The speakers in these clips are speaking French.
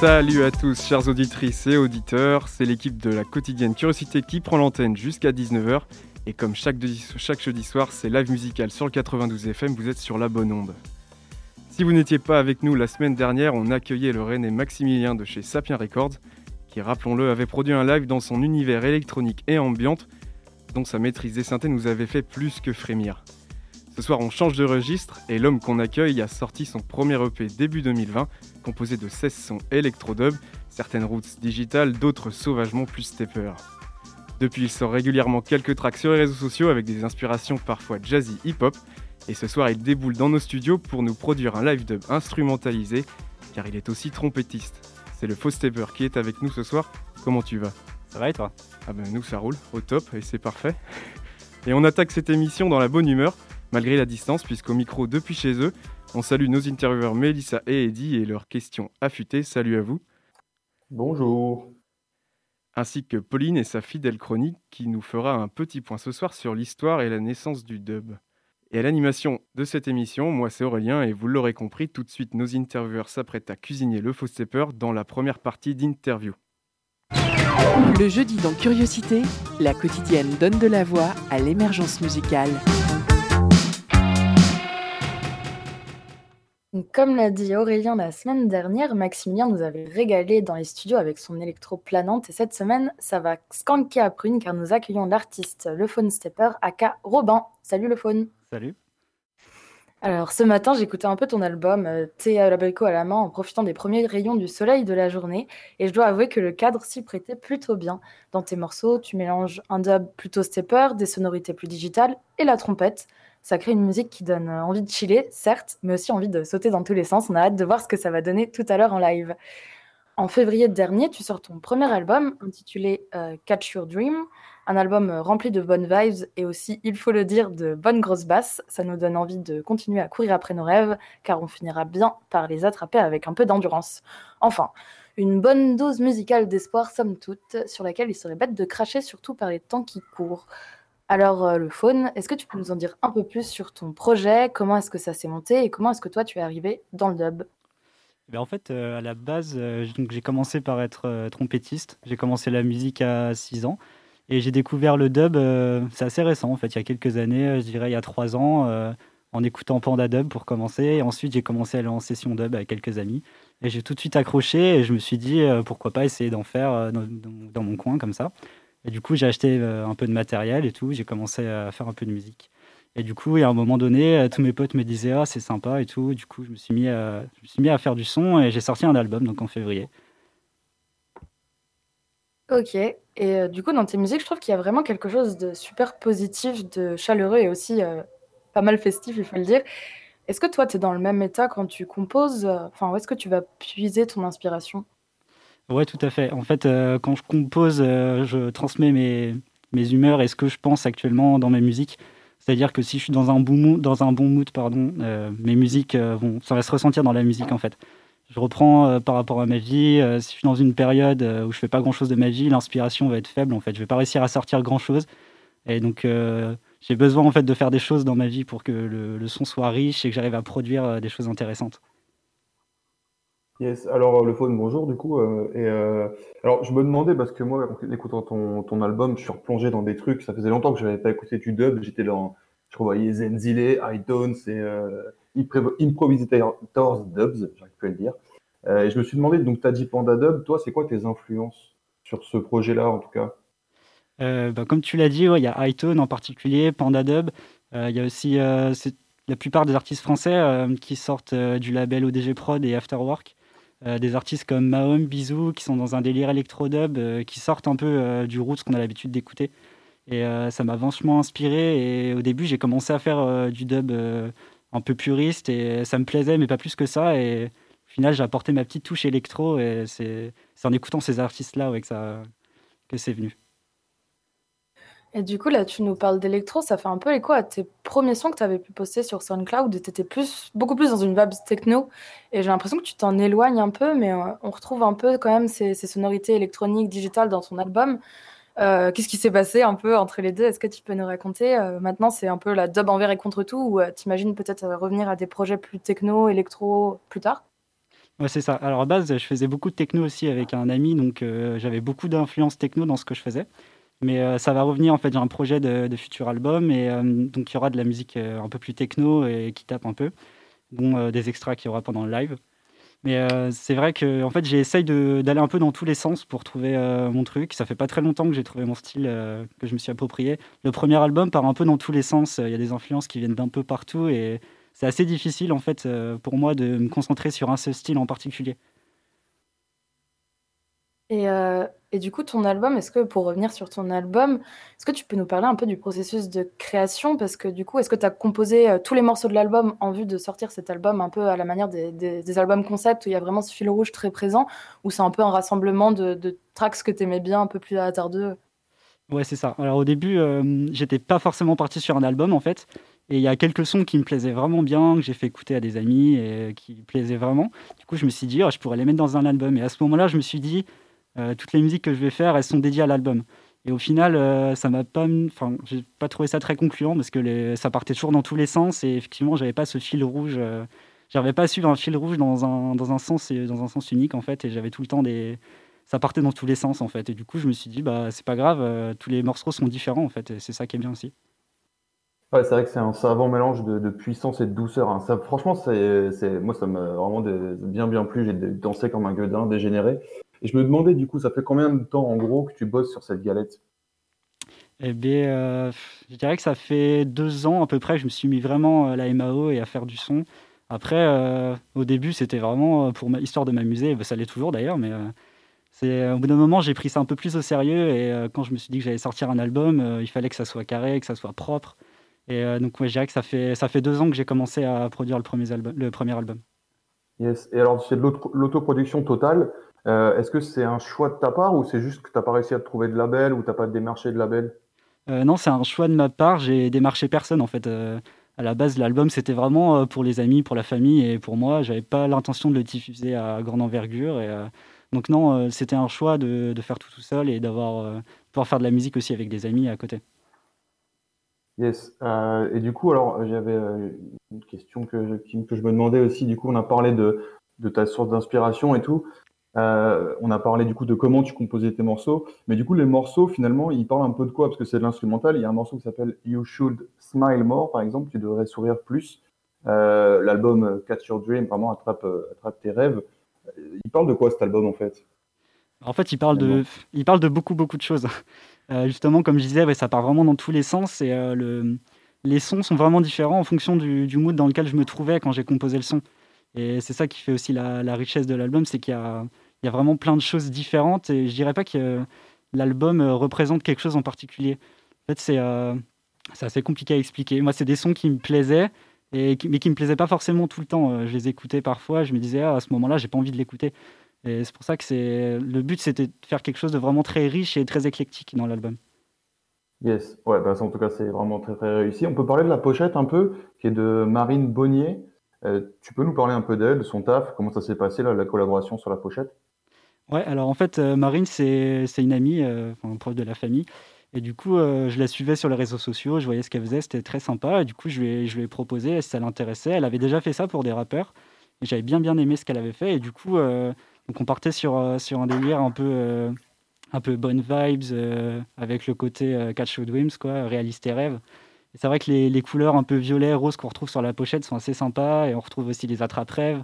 Salut à tous, chères auditrices et auditeurs. C'est l'équipe de la quotidienne Curiosité qui prend l'antenne jusqu'à 19h. Et comme chaque, chaque jeudi soir, c'est live musical sur le 92 FM, vous êtes sur la bonne onde. Si vous n'étiez pas avec nous la semaine dernière, on accueillait le René Maximilien de chez Sapien Records, qui, rappelons-le, avait produit un live dans son univers électronique et ambiante, dont sa maîtrise des synthés nous avait fait plus que frémir. Ce soir, on change de registre et l'homme qu'on accueille a sorti son premier EP début 2020, composé de 16 sons électro-dub, certaines routes digitales, d'autres sauvagement plus stepper. Depuis, il sort régulièrement quelques tracks sur les réseaux sociaux avec des inspirations parfois jazzy hip-hop, et ce soir, il déboule dans nos studios pour nous produire un live dub instrumentalisé, car il est aussi trompettiste. C'est le faux stepper qui est avec nous ce soir. Comment tu vas? Ça va et toi? Ah ben nous ça roule, au top, et c'est parfait. Et on attaque cette émission dans la bonne humeur, malgré la distance, puisqu'au micro depuis chez eux, on salue nos intervieweurs Mélissa et Eddy et leurs questions affûtées. Salut à vous. Bonjour. Ainsi que Pauline et sa fidèle chronique qui nous fera un petit point ce soir sur l'histoire et la naissance du dub. Et à l'animation de cette émission, moi c'est Aurélien et vous l'aurez compris, tout de suite nos intervieweurs s'apprêtent à cuisiner le faux stepper dans la première partie d'interview. Le jeudi dans Curiosité, la quotidienne donne de la voix à l'émergence musicale. Comme l'a dit Aurélien la semaine dernière, Maximilien nous avait régalé dans les studios avec son électro planante et cette semaine, ça va skanker à prune car nous accueillons l'artiste Le Phone Stepper, aka Robin. Salut Le Phone. Salut. Alors ce matin, j'écoutais un peu ton album euh, Thé à la à la main en profitant des premiers rayons du soleil de la journée et je dois avouer que le cadre s'y prêtait plutôt bien. Dans tes morceaux, tu mélanges un dub plutôt stepper, des sonorités plus digitales et la trompette. Ça crée une musique qui donne euh, envie de chiller, certes, mais aussi envie de sauter dans tous les sens. On a hâte de voir ce que ça va donner tout à l'heure en live. En février dernier, tu sors ton premier album intitulé euh, Catch Your Dream, un album euh, rempli de bonnes vibes et aussi, il faut le dire, de bonnes grosses basses. Ça nous donne envie de continuer à courir après nos rêves, car on finira bien par les attraper avec un peu d'endurance. Enfin, une bonne dose musicale d'espoir, somme toute, sur laquelle il serait bête de cracher, surtout par les temps qui courent. Alors, euh, le faune, est-ce que tu peux nous en dire un peu plus sur ton projet? Comment est-ce que ça s'est monté et comment est-ce que toi tu es arrivé dans le dub? Eh ben, en fait, à la base, j'ai commencé par être trompettiste. J'ai commencé la musique à 6 ans. Et j'ai découvert le dub, c'est assez récent en fait, il y a quelques années, je dirais il y a 3 ans, en écoutant Panda Dub pour commencer. Et ensuite, j'ai commencé à aller en session dub avec quelques amis. Et j'ai tout de suite accroché et je me suis dit pourquoi pas essayer d'en faire dans, mon coin comme ça. Et du coup, j'ai acheté un peu de matériel et tout, j'ai commencé à faire un peu de musique. Et du coup, à un moment donné, euh, tous mes potes me disaient Ah, c'est sympa et tout. Du coup, je me suis mis à, je me suis mis à faire du son et j'ai sorti un album donc en février. Ok. Et euh, du coup, dans tes musiques, je trouve qu'il y a vraiment quelque chose de super positif, de chaleureux et aussi euh, pas mal festif, il faut le dire. Est-ce que toi, tu es dans le même état quand tu composes? Enfin, où est-ce que tu vas puiser ton inspiration? Ouais, tout à fait. En fait, quand je compose, je transmets mes, mes humeurs et ce que je pense actuellement dans mes musiques. C'est-à-dire que si je suis dans un bon mood, dans un bon mood pardon, euh, mes musiques euh, vont, ça va se ressentir dans la musique en fait. Je reprends euh, par rapport à ma vie. si je suis dans une période où je fais pas grand-chose de ma vie, l'inspiration va être faible en fait. Je vais pas réussir à sortir grand-chose. Et donc j'ai besoin en fait de faire des choses dans ma vie pour que le, le son soit riche et que j'arrive à produire des choses intéressantes. Yes, alors le phone, bonjour du coup. et alors je me demandais parce que moi, en écoutant ton, ton album, je suis replongé dans des trucs. Ça faisait longtemps que je n'avais pas écouté du dub. J'étais dans, je revoyais Zenzile, High c'est euh, Improvisators Dubs, j'arrive plus à le dire. et je me suis demandé, donc tu as dit Panda Dub, toi, c'est quoi tes influences sur ce projet-là en tout cas? Bah, Comme tu l'as dit, il y a Hightone en particulier, Panda Dub. Il y a aussi la plupart des artistes français qui sortent du label ODG Prod et Afterwork. Euh, des artistes comme Mahom, Bisou, qui sont dans un délire électro-dub, euh, qui sortent un peu euh, du roots qu'on a l'habitude d'écouter. Et ça m'a vachement inspiré. Et au début, j'ai commencé à faire du dub un peu puriste et ça me plaisait, mais pas plus que ça. Et au final, j'ai apporté ma petite touche électro et c'est en écoutant ces artistes-là ouais, que, que c'est venu. Et du coup, là, tu nous parles d'électro, ça fait un peu écho à tes premiers sons que tu avais pu poster sur SoundCloud, tu étais plus, beaucoup plus dans une vibe techno, et j'ai l'impression que tu t'en éloignes un peu, mais euh, on retrouve un peu quand même ces, sonorités électroniques, digitales dans ton album. Euh, qu'est-ce qui s'est passé un peu entre les deux? Est-ce que tu peux nous raconter euh, Maintenant, c'est un peu la dub envers et contre tout, ou tu imagines peut-être revenir à des projets plus techno, électro plus tard? Ouais, c'est ça. Alors à base, je faisais beaucoup de techno aussi avec un ami, donc j'avais beaucoup d'influence techno dans ce que je faisais. Mais euh, ça va revenir, en fait, j'ai un projet de, futur album, et euh, donc il y aura de la musique euh, un peu plus techno et qui tape un peu, des extras qu'il y aura pendant le live. Mais c'est vrai que en fait, j'essaye d'aller un peu dans tous les sens pour trouver mon truc. Ça fait pas très longtemps que j'ai trouvé mon style que je me suis approprié. Le premier album part un peu dans tous les sens. Il y a des influences qui viennent d'un peu partout et c'est assez difficile en fait pour moi de me concentrer sur un seul style en particulier. Et, euh, et, du coup, ton album, est-ce que pour revenir sur ton album, est-ce que tu peux nous parler un peu du processus de création? Parce que du coup, est-ce que tu as composé euh, tous les morceaux de l'album en vue de sortir cet album un peu à la manière des, albums concept où il y a vraiment ce fil rouge très présent Ou c'est un peu un rassemblement de, de tracks que tu aimais bien, un peu plus hasardeux? Ouais, c'est ça. Alors au début, euh, j'étais pas forcément parti sur un album en fait. Et il y a quelques sons qui me plaisaient vraiment bien, que j'ai fait écouter à des amis et qui plaisaient vraiment. Du coup, je me suis dit, oh, je pourrais les mettre dans un album. Et à ce moment-là, je me suis dit, toutes les musiques que je vais faire, elles sont dédiées à l'album. Et au final, euh, ça m'a pas, enfin, j'ai pas trouvé ça très concluant parce que ça partait toujours dans tous les sens et effectivement, j'avais pas ce fil rouge. Euh, j'avais pas suivi un fil rouge dans un, dans un sens et dans un sens unique en fait, et j'avais tout le temps des, ça partait dans tous les sens en fait. Et du coup, je me suis dit bah c'est pas grave, tous les morceaux sont différents en fait, et c'est ça qui est bien aussi. Ouais, c'est vrai que c'est un savant mélange de, puissance et de douceur. Hein. Ça, franchement, c'est, moi, ça m'a vraiment bien bien plu. J'ai dansé comme un gueudin dégénéré. Et je me demandais, du coup, ça fait combien de temps, en gros, que tu bosses sur cette galette? Eh bien, euh, je dirais que ça fait deux ans à peu près. Je me suis mis vraiment à la MAO et à faire du son. Après, euh, au début, c'était vraiment euh, pour ma, histoire de m'amuser. Ça l'est toujours d'ailleurs, mais c'est au bout d'un moment, j'ai pris ça un peu plus au sérieux. Et quand je me suis dit que j'allais sortir un album, il fallait que ça soit carré, que ça soit propre. Et donc, je dirais que ça fait, ça fait deux ans que j'ai commencé à produire le premier album. Le premier album. Yes. Et alors, c'est de l'autoproduction totale. Euh, est-ce que c'est un choix de ta part ou c'est juste que tu n'as pas réussi à trouver de label ou tu n'as pas démarché de label? Euh, Non, c'est un choix de ma part. J'ai démarché personne en fait. Euh, à la base, l'album c'était vraiment pour les amis, pour la famille et pour moi. J'avais pas l'intention de le diffuser à grande envergure. Et, donc non, c'était un choix de, faire tout tout seul et d'avoir pouvoir faire de la musique aussi avec des amis à côté. Yes. et du coup, alors j'avais une question que, que je me demandais aussi. Du coup, on a parlé de de ta source d'inspiration et tout. Euh, on a parlé du coup de comment tu composais tes morceaux, mais du coup les morceaux finalement ils parlent un peu de quoi? Parce que c'est de l'instrumental. Il y a un morceau qui s'appelle You Should Smile More par exemple, tu devrais sourire plus. Euh, l'album Catch Your Dream, vraiment attrape, attrape tes rêves. Il parle de quoi cet album en fait? En fait, il parle de, il parle de beaucoup beaucoup de choses. justement, comme je disais, ça part vraiment dans tous les sens et le, les sons sont vraiment différents en fonction du, du mood dans lequel je me trouvais quand j'ai composé le son. Et c'est ça qui fait aussi la, richesse de l'album, c'est qu'il y, y a, vraiment plein de choses différentes. Et je dirais pas que l'album euh, représente quelque chose en particulier. En fait, euh, c'est assez compliqué à expliquer. Moi, c'est des sons qui me plaisaient, et mais qui me plaisaient pas forcément tout le temps. Euh, je les écoutais parfois, je me disais, ah, à ce moment-là, j'ai pas envie de l'écouter. Et c'est pour ça que c'est le but, c'était de faire quelque chose de vraiment très riche et très éclectique dans l'album. Yes, ouais, bah, en tout cas, c'est vraiment très très réussi. On peut parler de la pochette un peu, qui est de Marine Bonnier. Tu peux nous parler un peu d'elle, de son taf, comment ça s'est passé la collaboration sur la pochette? Ouais, alors en fait, euh, Marine, c'est une amie, euh, enfin, proche de la famille. Et du coup, je la suivais sur les réseaux sociaux, je voyais ce qu'elle faisait, c'était très sympa. Et du coup, je lui ai, je lui proposé si ça l'intéressait. Elle avait déjà fait ça pour des rappeurs. Et j'avais bien bien aimé ce qu'elle avait fait. Et du coup, donc on partait sur, sur un délire un peu, un peu bonne vibes, avec le côté Catch Your Dreams, quoi, réaliste et rêve. C'est vrai que les, couleurs un peu violet, rose qu'on retrouve sur la pochette sont assez sympas et on retrouve aussi les attrape-rêves.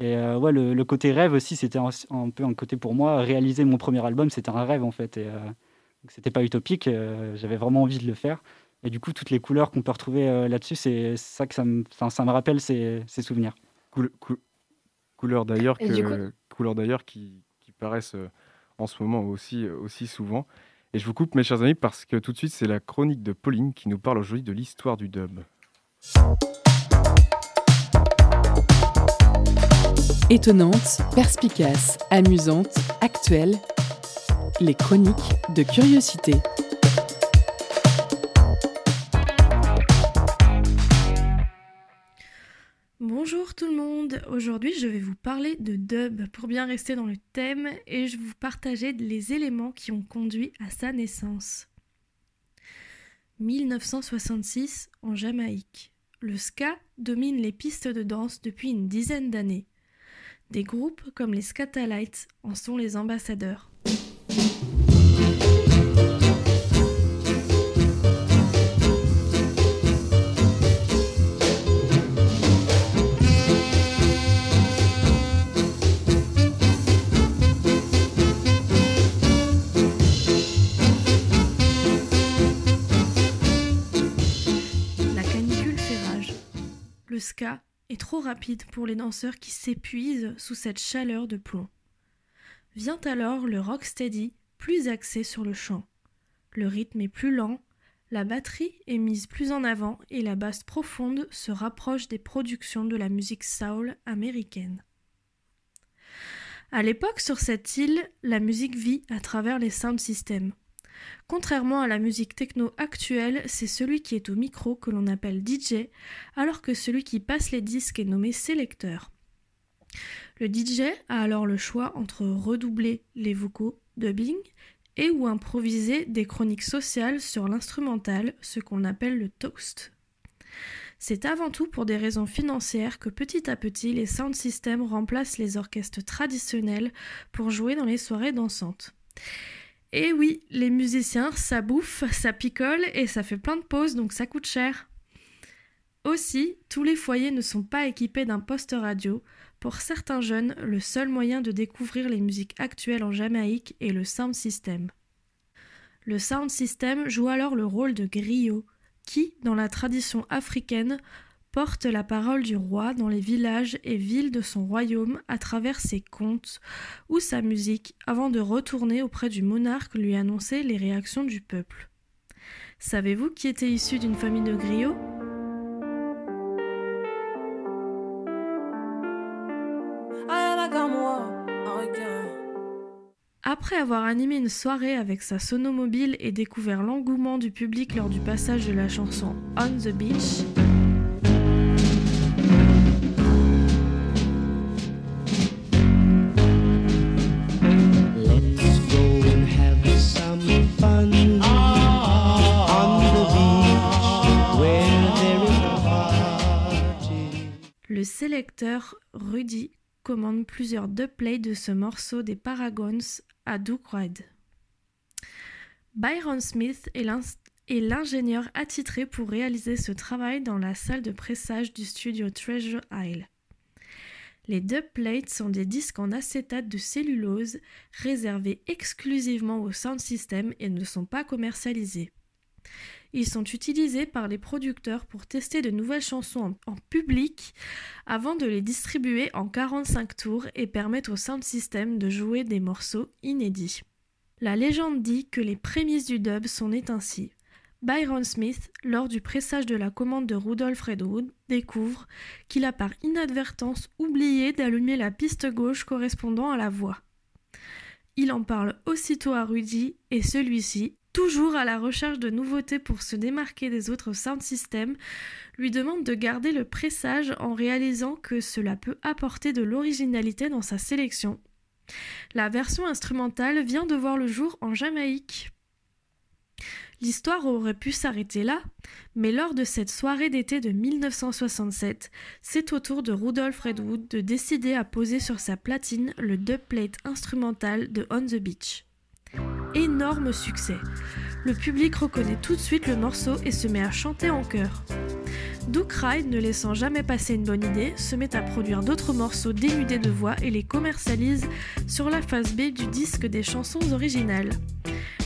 Et euh, ouais, le, côté rêve aussi, c'était un, peu un côté pour moi. Réaliser mon premier album, c'était un rêve en fait. Et euh, c'était pas utopique, euh, j'avais vraiment envie de le faire. Et du coup, toutes les couleurs qu'on peut retrouver là-dessus, c'est ça que ça me, ça me rappelle ces, souvenirs. couleurs d'ailleurs couleurs d'ailleurs qui, qui, paraissent en ce moment aussi, aussi souvent. Et je vous coupe, mes chers amis, parce que tout de suite, c'est la chronique de Pauline qui nous parle aujourd'hui de l'histoire du dub. Étonnante, perspicace, amusante, actuelle, les chroniques de curiosité. Bonjour tout le monde, aujourd'hui je vais vous parler de dub pour bien rester dans le thème et je vais vous partager les éléments qui ont conduit à sa naissance. 1966 en Jamaïque. Le ska domine les pistes de danse depuis une dizaine d'années. Des groupes comme les Scatalites en sont les ambassadeurs. ska trop rapide pour les danseurs qui s'épuisent sous cette chaleur de plomb. Vient alors le rocksteady, plus axé sur le chant. Le rythme est plus lent, la batterie est mise plus en avant et la basse profonde se rapproche des productions de la musique soul américaine. À l'époque, sur cette île, la musique vit à travers les sound systems. Contrairement à la musique techno actuelle, c'est celui qui est au micro que l'on appelle DJ, alors que celui qui passe les disques est nommé sélecteur. Le DJ a alors le choix entre redoubler les vocaux, dubbing, et ou improviser des chroniques sociales sur l'instrumental, ce qu'on appelle le toast. C'est avant tout pour des raisons financières que petit à petit les sound systems remplacent les orchestres traditionnels pour jouer dans les soirées dansantes. Et oui, les musiciens, ça bouffe, ça picole et ça fait plein de pauses, donc ça coûte cher. Aussi, tous les foyers ne sont pas équipés d'un poste radio. Pour certains jeunes, le seul moyen de découvrir les musiques actuelles en Jamaïque est le sound system. Le sound system joue alors le rôle de griot, qui, dans la tradition africaine, porte la parole du roi dans les villages et villes de son royaume à travers ses contes ou sa musique avant de retourner auprès du monarque lui annoncer les réactions du peuple. Savez-vous qui était issu d'une famille de griots? Après avoir animé une soirée avec sa sonomobile et découvert l'engouement du public lors du passage de la chanson On the Beach, sélecteur Rudy commande plusieurs dubplates de ce morceau des Paragons à Duke. Byron Smith est l'ingénieur attitré pour réaliser ce travail dans la salle de pressage du studio Treasure Isle. Les dubplates sont des disques en acétate de cellulose réservés exclusivement au sound system et ne sont pas commercialisés. Ils sont utilisés par les producteurs pour tester de nouvelles chansons en, public avant de les distribuer en 45 tours et permettre au sound system de jouer des morceaux inédits. La légende dit que les prémices du dub sont nées ainsi. Byron Smith, lors du pressage de la commande de Rudolph Redwood, découvre qu'il a par inadvertance oublié d'allumer la piste gauche correspondant à la voix. Il en parle aussitôt à Rudy et celui-ci, toujours à la recherche de nouveautés pour se démarquer des autres sound systems, lui demande de garder le pressage en réalisant que cela peut apporter de l'originalité dans sa sélection. La version instrumentale vient de voir le jour en Jamaïque. L'histoire aurait pu s'arrêter là, mais lors de cette soirée d'été de 1967, c'est au tour de Rudolph Redwood de décider à poser sur sa platine le dubplate instrumental de On the Beach. Énorme succès. Le public reconnaît tout de suite le morceau et se met à chanter en chœur. Duke Ride, ne laissant jamais passer une bonne idée, se met à produire d'autres morceaux dénudés de voix et les commercialise sur la face B du disque des chansons originales.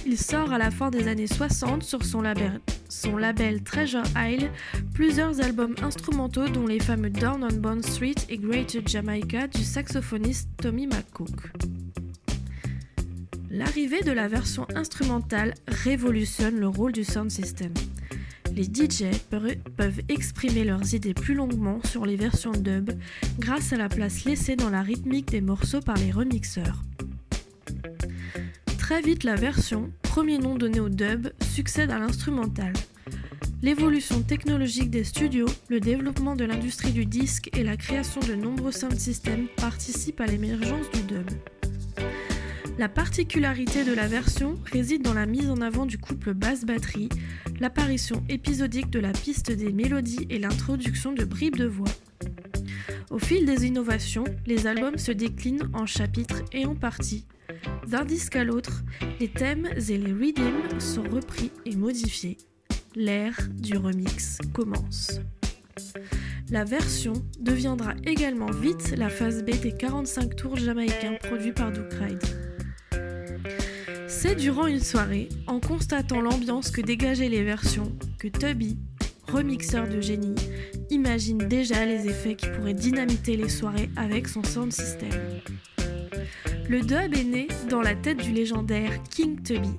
Il sort à la fin des années 60 sur son label, son label Treasure Isle plusieurs albums instrumentaux dont les fameux Down on Bond Street et Great Jamaica du saxophoniste Tommy McCook. L'arrivée de la version instrumentale révolutionne le rôle du sound system. Les DJ peuvent exprimer leurs idées plus longuement sur les versions dub grâce à la place laissée dans la rythmique des morceaux par les remixeurs. Très vite, la version, premier nom donné au dub, succède à l'instrumental. L'évolution technologique des studios, le développement de l'industrie du disque et la création de nombreux sound systems participent à l'émergence du dub. La particularité de la version réside dans la mise en avant du couple basse-batterie, l'apparition épisodique de la piste des mélodies et l'introduction de bribes de voix. Au fil des innovations, les albums se déclinent en chapitres et en parties, d'un disque à l'autre, les thèmes et les rhythms sont repris et modifiés. L'ère du remix commence. La version deviendra également vite la phase B des 45 tours jamaïcains produits par Duke Ride. C'est durant une soirée, en constatant l'ambiance que dégageaient les versions, que Tubby, remixeur de génie, imagine déjà les effets qui pourraient dynamiter les soirées avec son sound system. Le dub est né dans la tête du légendaire King Tubby.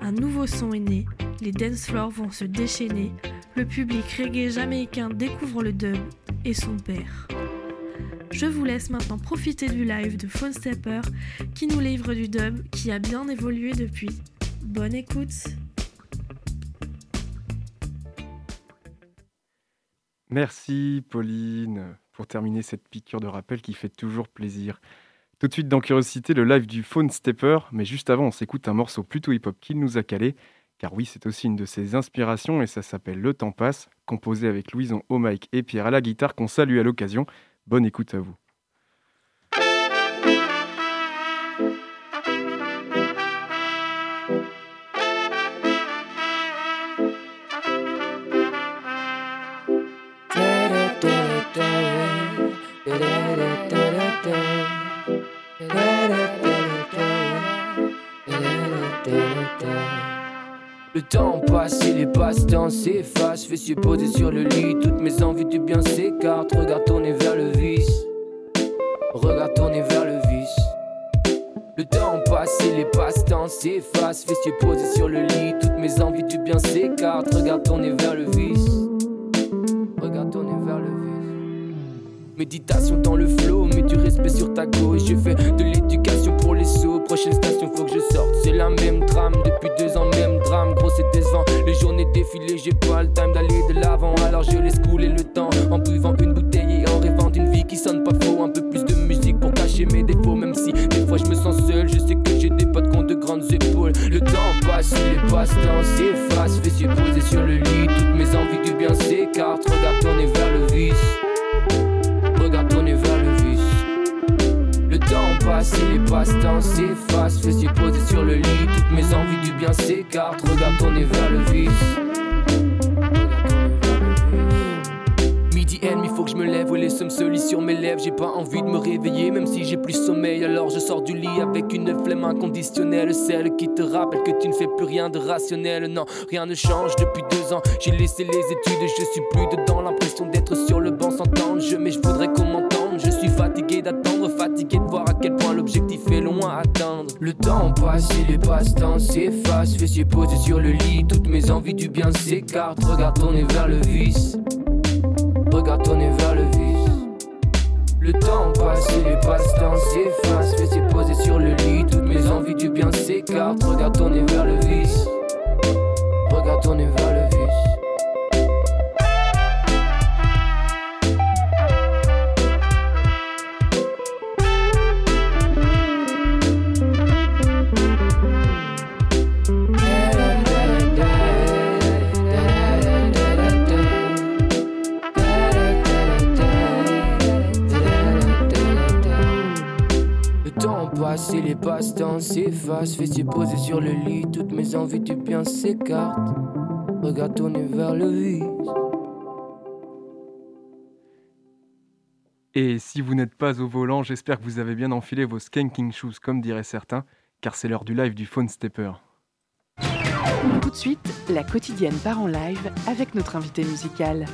Un nouveau son est né, les dance floors vont se déchaîner, le public reggae jamaïcain découvre le dub et son père. Je vous laisse maintenant profiter du live de Phone Stepper qui nous livre du dub qui a bien évolué depuis. Bonne écoute! Merci Pauline pour terminer cette piqûre de rappel qui fait toujours plaisir. Tout de suite dans Curiosité, le live du Phone Stepper, mais juste avant, on s'écoute un morceau plutôt hip-hop qu'il nous a calé, car oui, c'est aussi une de ses inspirations et ça s'appelle Le temps passe, composé avec Louison mic et Pierre à la guitare qu'on salue à l'occasion. Bonne écoute à vous. Le temps passe et les passe-temps s'effacent. Fais supposer sur le lit, toutes mes envies du bien s'écartent. Regarde tourner vers le vice. Regarde tourner vers le vice. Le temps passe et les passe-temps s'effacent. Fais supposer sur le lit, toutes mes envies du bien s'écartent. Regarde tourner vers le vice. Méditation dans le flow, mets du respect sur ta gauche. Je fais de l'éducation pour les sauts. Prochaine station, faut que je sorte. C'est la même trame depuis deux ans, même drame. Gros, c'est décevant. Les journées défilées, j'ai pas le time d'aller de l'avant. Alors je laisse couler le temps en buvant une bouteille et en rêvant d'une vie qui sonne pas faux. Un peu plus de musique pour cacher mes défauts. Même si des fois je me sens seul, je sais que j'ai des potes qui ont de grandes épaules. Le temps passe, les passe-temps s'effacent. Fais supposer sur le lit, toutes mes envies du bien s'écartent. Regarde tourner vers le vice. Les passe-temps s'effacent. Fessiers posés sur le lit, toutes mes envies du bien s'écartent. Regarde tourner vers le vice. Midi et demi, faut que je me lève, ouais, les sommes se sur mes lèvres. J'ai pas envie de me réveiller, même si j'ai plus sommeil. Alors je sors du lit avec une flemme inconditionnelle, celle qui te rappelle que tu ne fais plus rien de rationnel. Non, rien ne change depuis deux ans. J'ai laissé les études, je suis plus dedans. L'impression d'être sur le banc sans temps de jeu, mais je voudrais qu'on. Je suis fatigué d'attendre, fatigué de voir à quel point l'objectif est loin à atteindre. Le temps passe et les passe-temps s'effacent. Fessiers posés sur le lit, toutes mes envies du bien s'écartent. Regarde tourner vers le vice. Regarde tourner vers le vice. Le temps passe et les passe-temps s'effacent. Fessiers posés sur le lit, toutes mes envies du bien s'écartent. Regarde tourner vers le vice. Regarde tourner vers le vice. Temps passe et les passe-temps s'effacent. Fessiers posés sur le lit, toutes mes envies du bien s'écartent. Regarde tourner vers le vice. Et si vous n'êtes pas au volant, j'espère que vous avez bien enfilé vos skanking shoes, comme diraient certains, car c'est l'heure du live du Phone Stepper. Tout de suite, la quotidienne part en live avec notre invité musical.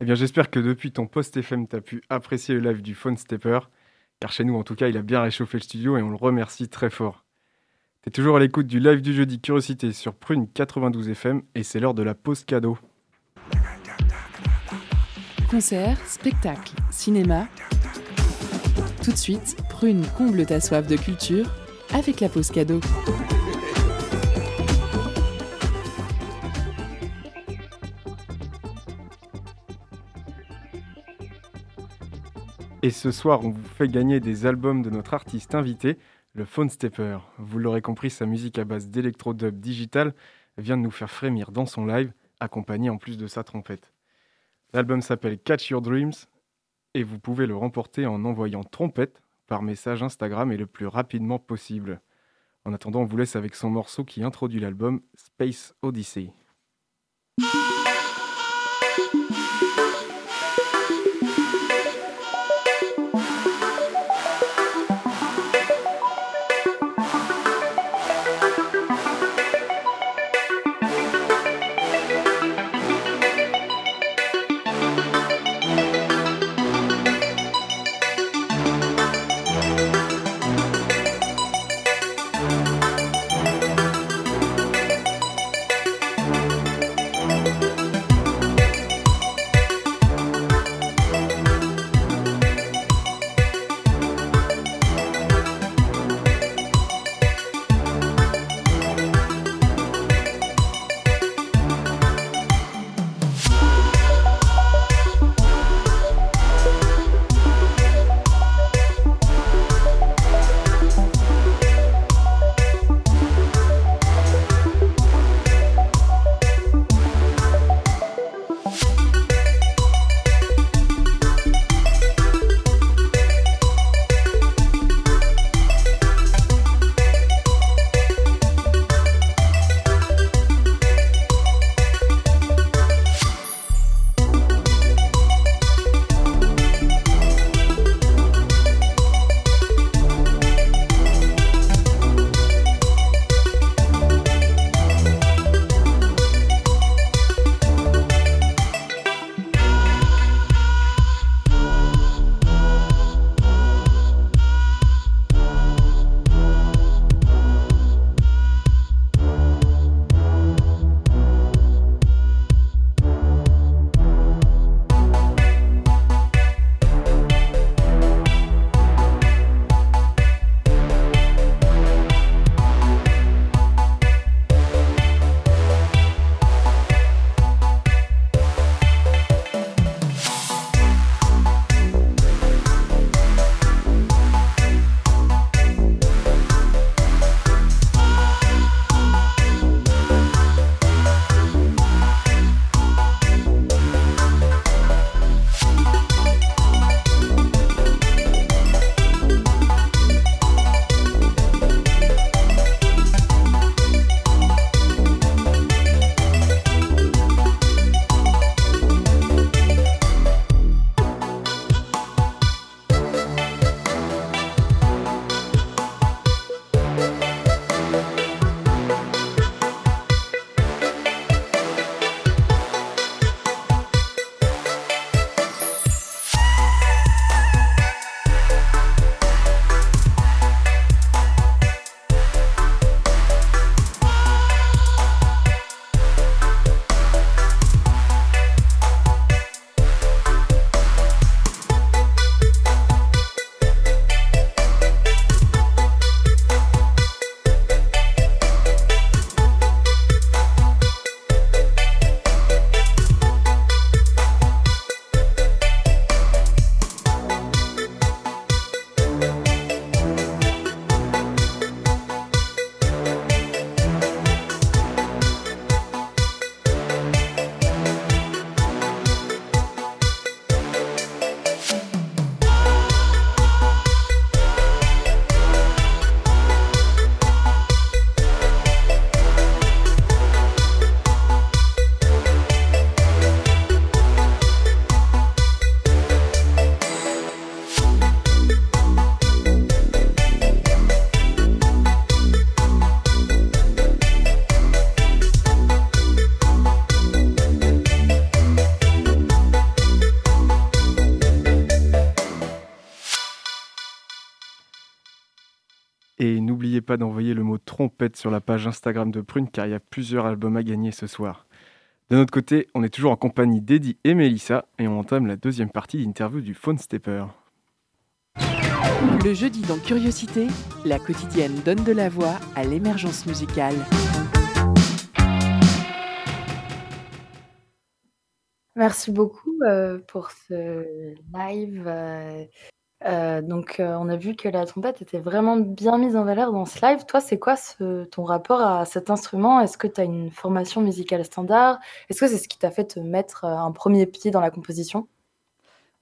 Eh bien, j'espère que depuis ton post FM, tu as pu apprécier le live du Phone Stepper, car chez nous, en tout cas, il a bien réchauffé le studio et on le remercie très fort. Tu es toujours à l'écoute du live du jeudi Curiosité sur Prune 92 FM et c'est l'heure de la pause cadeau. Concert, spectacle, cinéma. Tout de suite, Prune comble ta soif de culture avec la pause cadeau. Et ce soir, on vous fait gagner des albums de notre artiste invité, le Phone Stepper. Vous l'aurez compris, sa musique à base d'électro-dub digital vient de nous faire frémir dans son live, accompagné en plus de sa trompette. L'album s'appelle Catch Your Dreams et vous pouvez le remporter en envoyant trompette par message Instagram et le plus rapidement possible. En attendant, on vous laisse avec son morceau qui introduit l'album Space Odyssey. N'oubliez pas d'envoyer le mot trompette sur la page Instagram de Prune car il y a plusieurs albums à gagner ce soir. De notre côté, on est toujours en compagnie d'Eddie et Melissa et on entame la deuxième partie d'interview du Phone Stepper. Le jeudi dans Curiosité, la quotidienne donne de la voix à l'émergence musicale. Merci beaucoup euh, pour ce live. euh, euh, donc, euh, on a vu que la trompette était vraiment bien mise en valeur dans ce live. Toi, c'est quoi ce- ton rapport à cet instrument? Est-ce que tu as une formation musicale standard? Est-ce que c'est ce qui t'a fait te mettre euh, un premier pied dans la composition?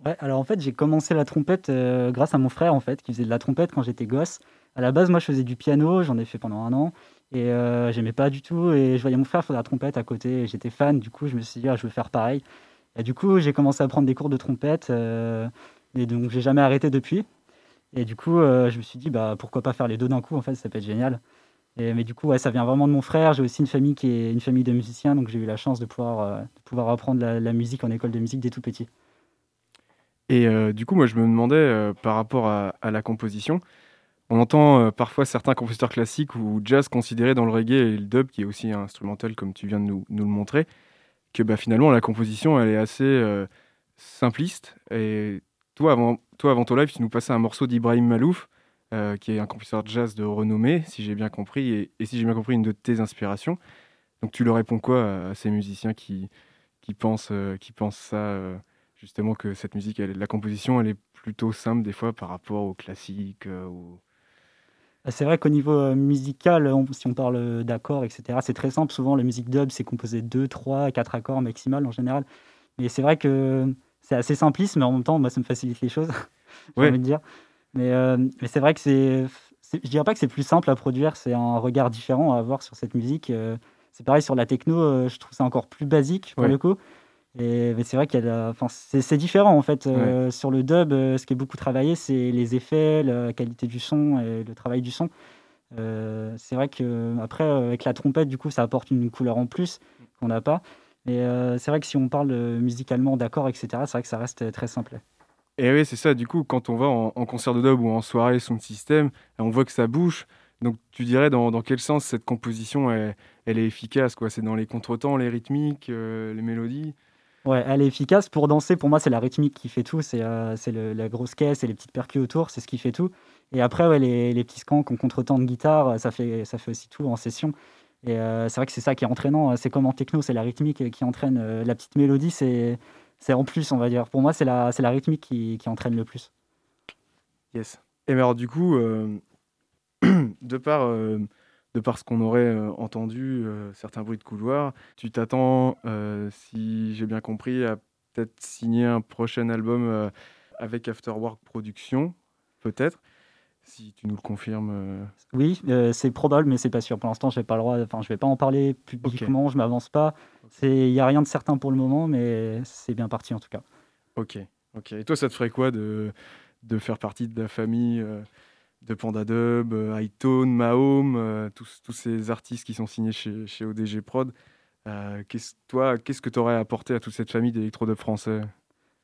Ouais, alors en fait, j'ai commencé la trompette grâce à mon frère, en fait, qui faisait de la trompette quand j'étais gosse. À la base, moi, je faisais du piano, j'en ai fait pendant un an, et j'aimais pas du tout. Et je voyais mon frère faire de la trompette à côté, et j'étais fan. Du coup, je me suis dit, ah, je veux faire pareil. Et du coup, j'ai commencé à prendre des cours de trompette, et donc j'ai jamais arrêté depuis. Et du coup, euh, je me suis dit, bah, pourquoi pas faire les deux d'un coup, en fait, ça peut être génial. Et, mais du coup, ouais, ça vient vraiment de mon frère. J'ai aussi une famille qui est une famille de musiciens, donc j'ai eu la chance de pouvoir, euh, de pouvoir apprendre la, musique en école de musique dès tout petit. Et euh, du coup, moi, je me demandais par rapport à, la composition, on entend parfois certains compositeurs classiques ou jazz considérés dans le reggae et le dub, qui est aussi instrumental, comme tu viens de nous, nous le montrer, que bah, finalement, la composition, elle est assez simpliste. Et toi avant, ton live, tu nous passais un morceau d'Ibrahim Malouf, euh, qui est un compositeur de jazz de renommée, si j'ai bien compris, et, si j'ai bien compris, une de tes inspirations. Donc, tu leur réponds quoi à, ces musiciens qui, euh, pensent ça euh, justement que cette musique, la composition, elle est plutôt simple des fois par rapport au classique. euh, au- Ah, C'est vrai qu'au niveau musical, si on parle d'accords, etc., c'est très simple. Souvent, la musique dub, c'est composé de 2, 3, 4 accords maximal en général. Mais c'est vrai que c'est assez simpliste, mais en même temps, moi, ça me facilite les choses, envie de dire. Mais, euh, mais c'est vrai que c'est, je dirais pas que c'est plus simple à produire, c'est un regard différent à avoir sur cette musique. euh, c'est pareil sur la techno, euh, je trouve ça encore plus basique pour Ouais. le coup. Et, mais c'est vrai qu'il enfin, c'est, différent en fait. Euh, Sur le dub, ce qui est beaucoup travaillé, c'est les effets, la qualité du son et le travail du son. Euh, c'est vrai que après avec la trompette, du coup, ça apporte une couleur en plus qu'on n'a pas. Mais euh, c'est vrai que si on parle euh, musicalement d'accords, etc., c'est vrai que ça reste euh, très simple. Et oui, c'est ça. Du coup, quand on va en, en concert de dub ou en soirée sound system, on voit que ça bouge. Donc, tu dirais dans, dans quel sens cette composition elle, elle est efficace quoi? C'est dans les contretemps, les rythmiques, euh, les mélodies? Ouais, elle est efficace. Pour danser, pour moi, c'est la rythmique qui fait tout. C'est euh, la grosse caisse et les petites percus autour, c'est ce qui fait tout. Et après, ouais, les, les petits skanks en contretemps de guitare, ça fait, ça fait aussi tout en session. Et euh, c'est vrai que c'est ça qui est entraînant. C'est comme en techno, c'est la rythmique qui entraîne. euh, la petite mélodie, c'est en plus, on va dire. Pour moi, c'est la, rythmique qui, entraîne le plus. Yes. Et alors, du coup, euh, de par, ce qu'on aurait entendu, certains bruits de couloir, tu t'attends, si j'ai bien compris, à peut-être signer un prochain album avec Afterwork Productions, peut-être, si tu nous le confirmes. euh. Oui, euh, c'est probable, mais c'est pas sûr. Pour l'instant, j'ai pas le droit. Enfin, je vais pas en parler publiquement. Je m'avance pas. Il y a rien de certain pour le moment, mais c'est bien parti en tout cas. Ok, ok. Et toi, ça te ferait quoi de, de faire partie de la famille euh, de Panda Dub, euh, Hightone, Mahome, euh, tous, tous ces artistes qui sont signés chez, chez ODG Prod qu'est-ce, Toi, qu'est-ce que tu aurais apporté à toute cette famille d'électrodub français?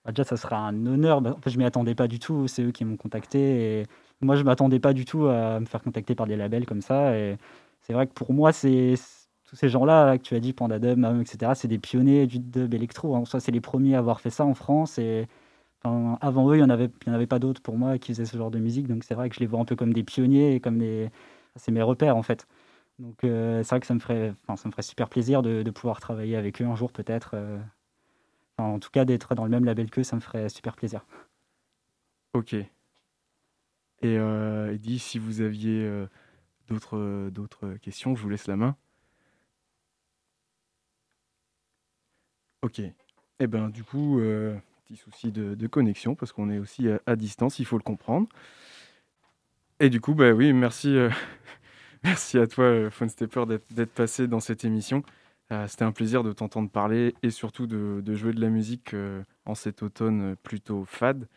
Bah, déjà, ça serait un honneur. Bah, en fait, je m'y attendais pas du tout. C'est eux qui m'ont contacté. Et moi, je m'attendais pas du tout à me faire contacter par des labels comme ça. Et c'est vrai que pour moi, c'est tous ces gens-là là, que tu as dit, Panda Dub, etc., c'est des pionniers du dub électro. En soi, c'est les premiers à avoir fait ça en France. Et avant eux, il n'y en, avait- en avait pas d'autres pour moi qui faisaient ce genre de musique. Donc c'est vrai que je les vois un peu comme des pionniers et comme. C'est mes repères, en fait. Donc euh, c'est vrai que ça me ferait, enfin, ça me ferait super plaisir de, pouvoir travailler avec eux un jour, peut-être. euh. En tout cas, d'être dans le même label qu'eux, ça me ferait super plaisir. Ok. Et euh, si vous aviez euh, d'autres, euh, d'autres questions, je vous laisse la main. Ok. Eh ben, du coup, euh, petit souci de, connexion parce qu'on est aussi à, distance, il faut le comprendre. Et du coup, bah oui, merci, à toi, Phone Stepper, d'être, passé dans cette émission. C'était un plaisir de t'entendre parler et surtout de, jouer de la musique en cet automne plutôt fade.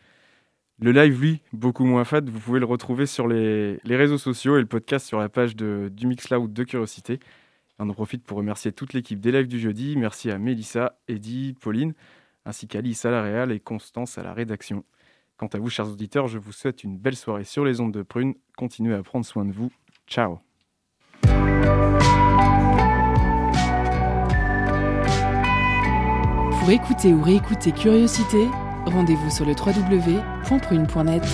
Le live, lui, beaucoup moins fade, vous pouvez le retrouver sur les, les réseaux sociaux et le podcast sur la page de, du Mixcloud de Curiosité. On en profite pour remercier toute l'équipe des lives du jeudi. Merci à Mélissa, Eddy, Pauline, ainsi qu'Alice à la réal et Constance à la rédaction. Quant à vous, chers auditeurs, je vous souhaite une belle soirée sur les ondes de Prune. Continuez à prendre soin de vous. Ciao Pour écouter ou réécouter Curiosité, rendez-vous sur le www.prune.net.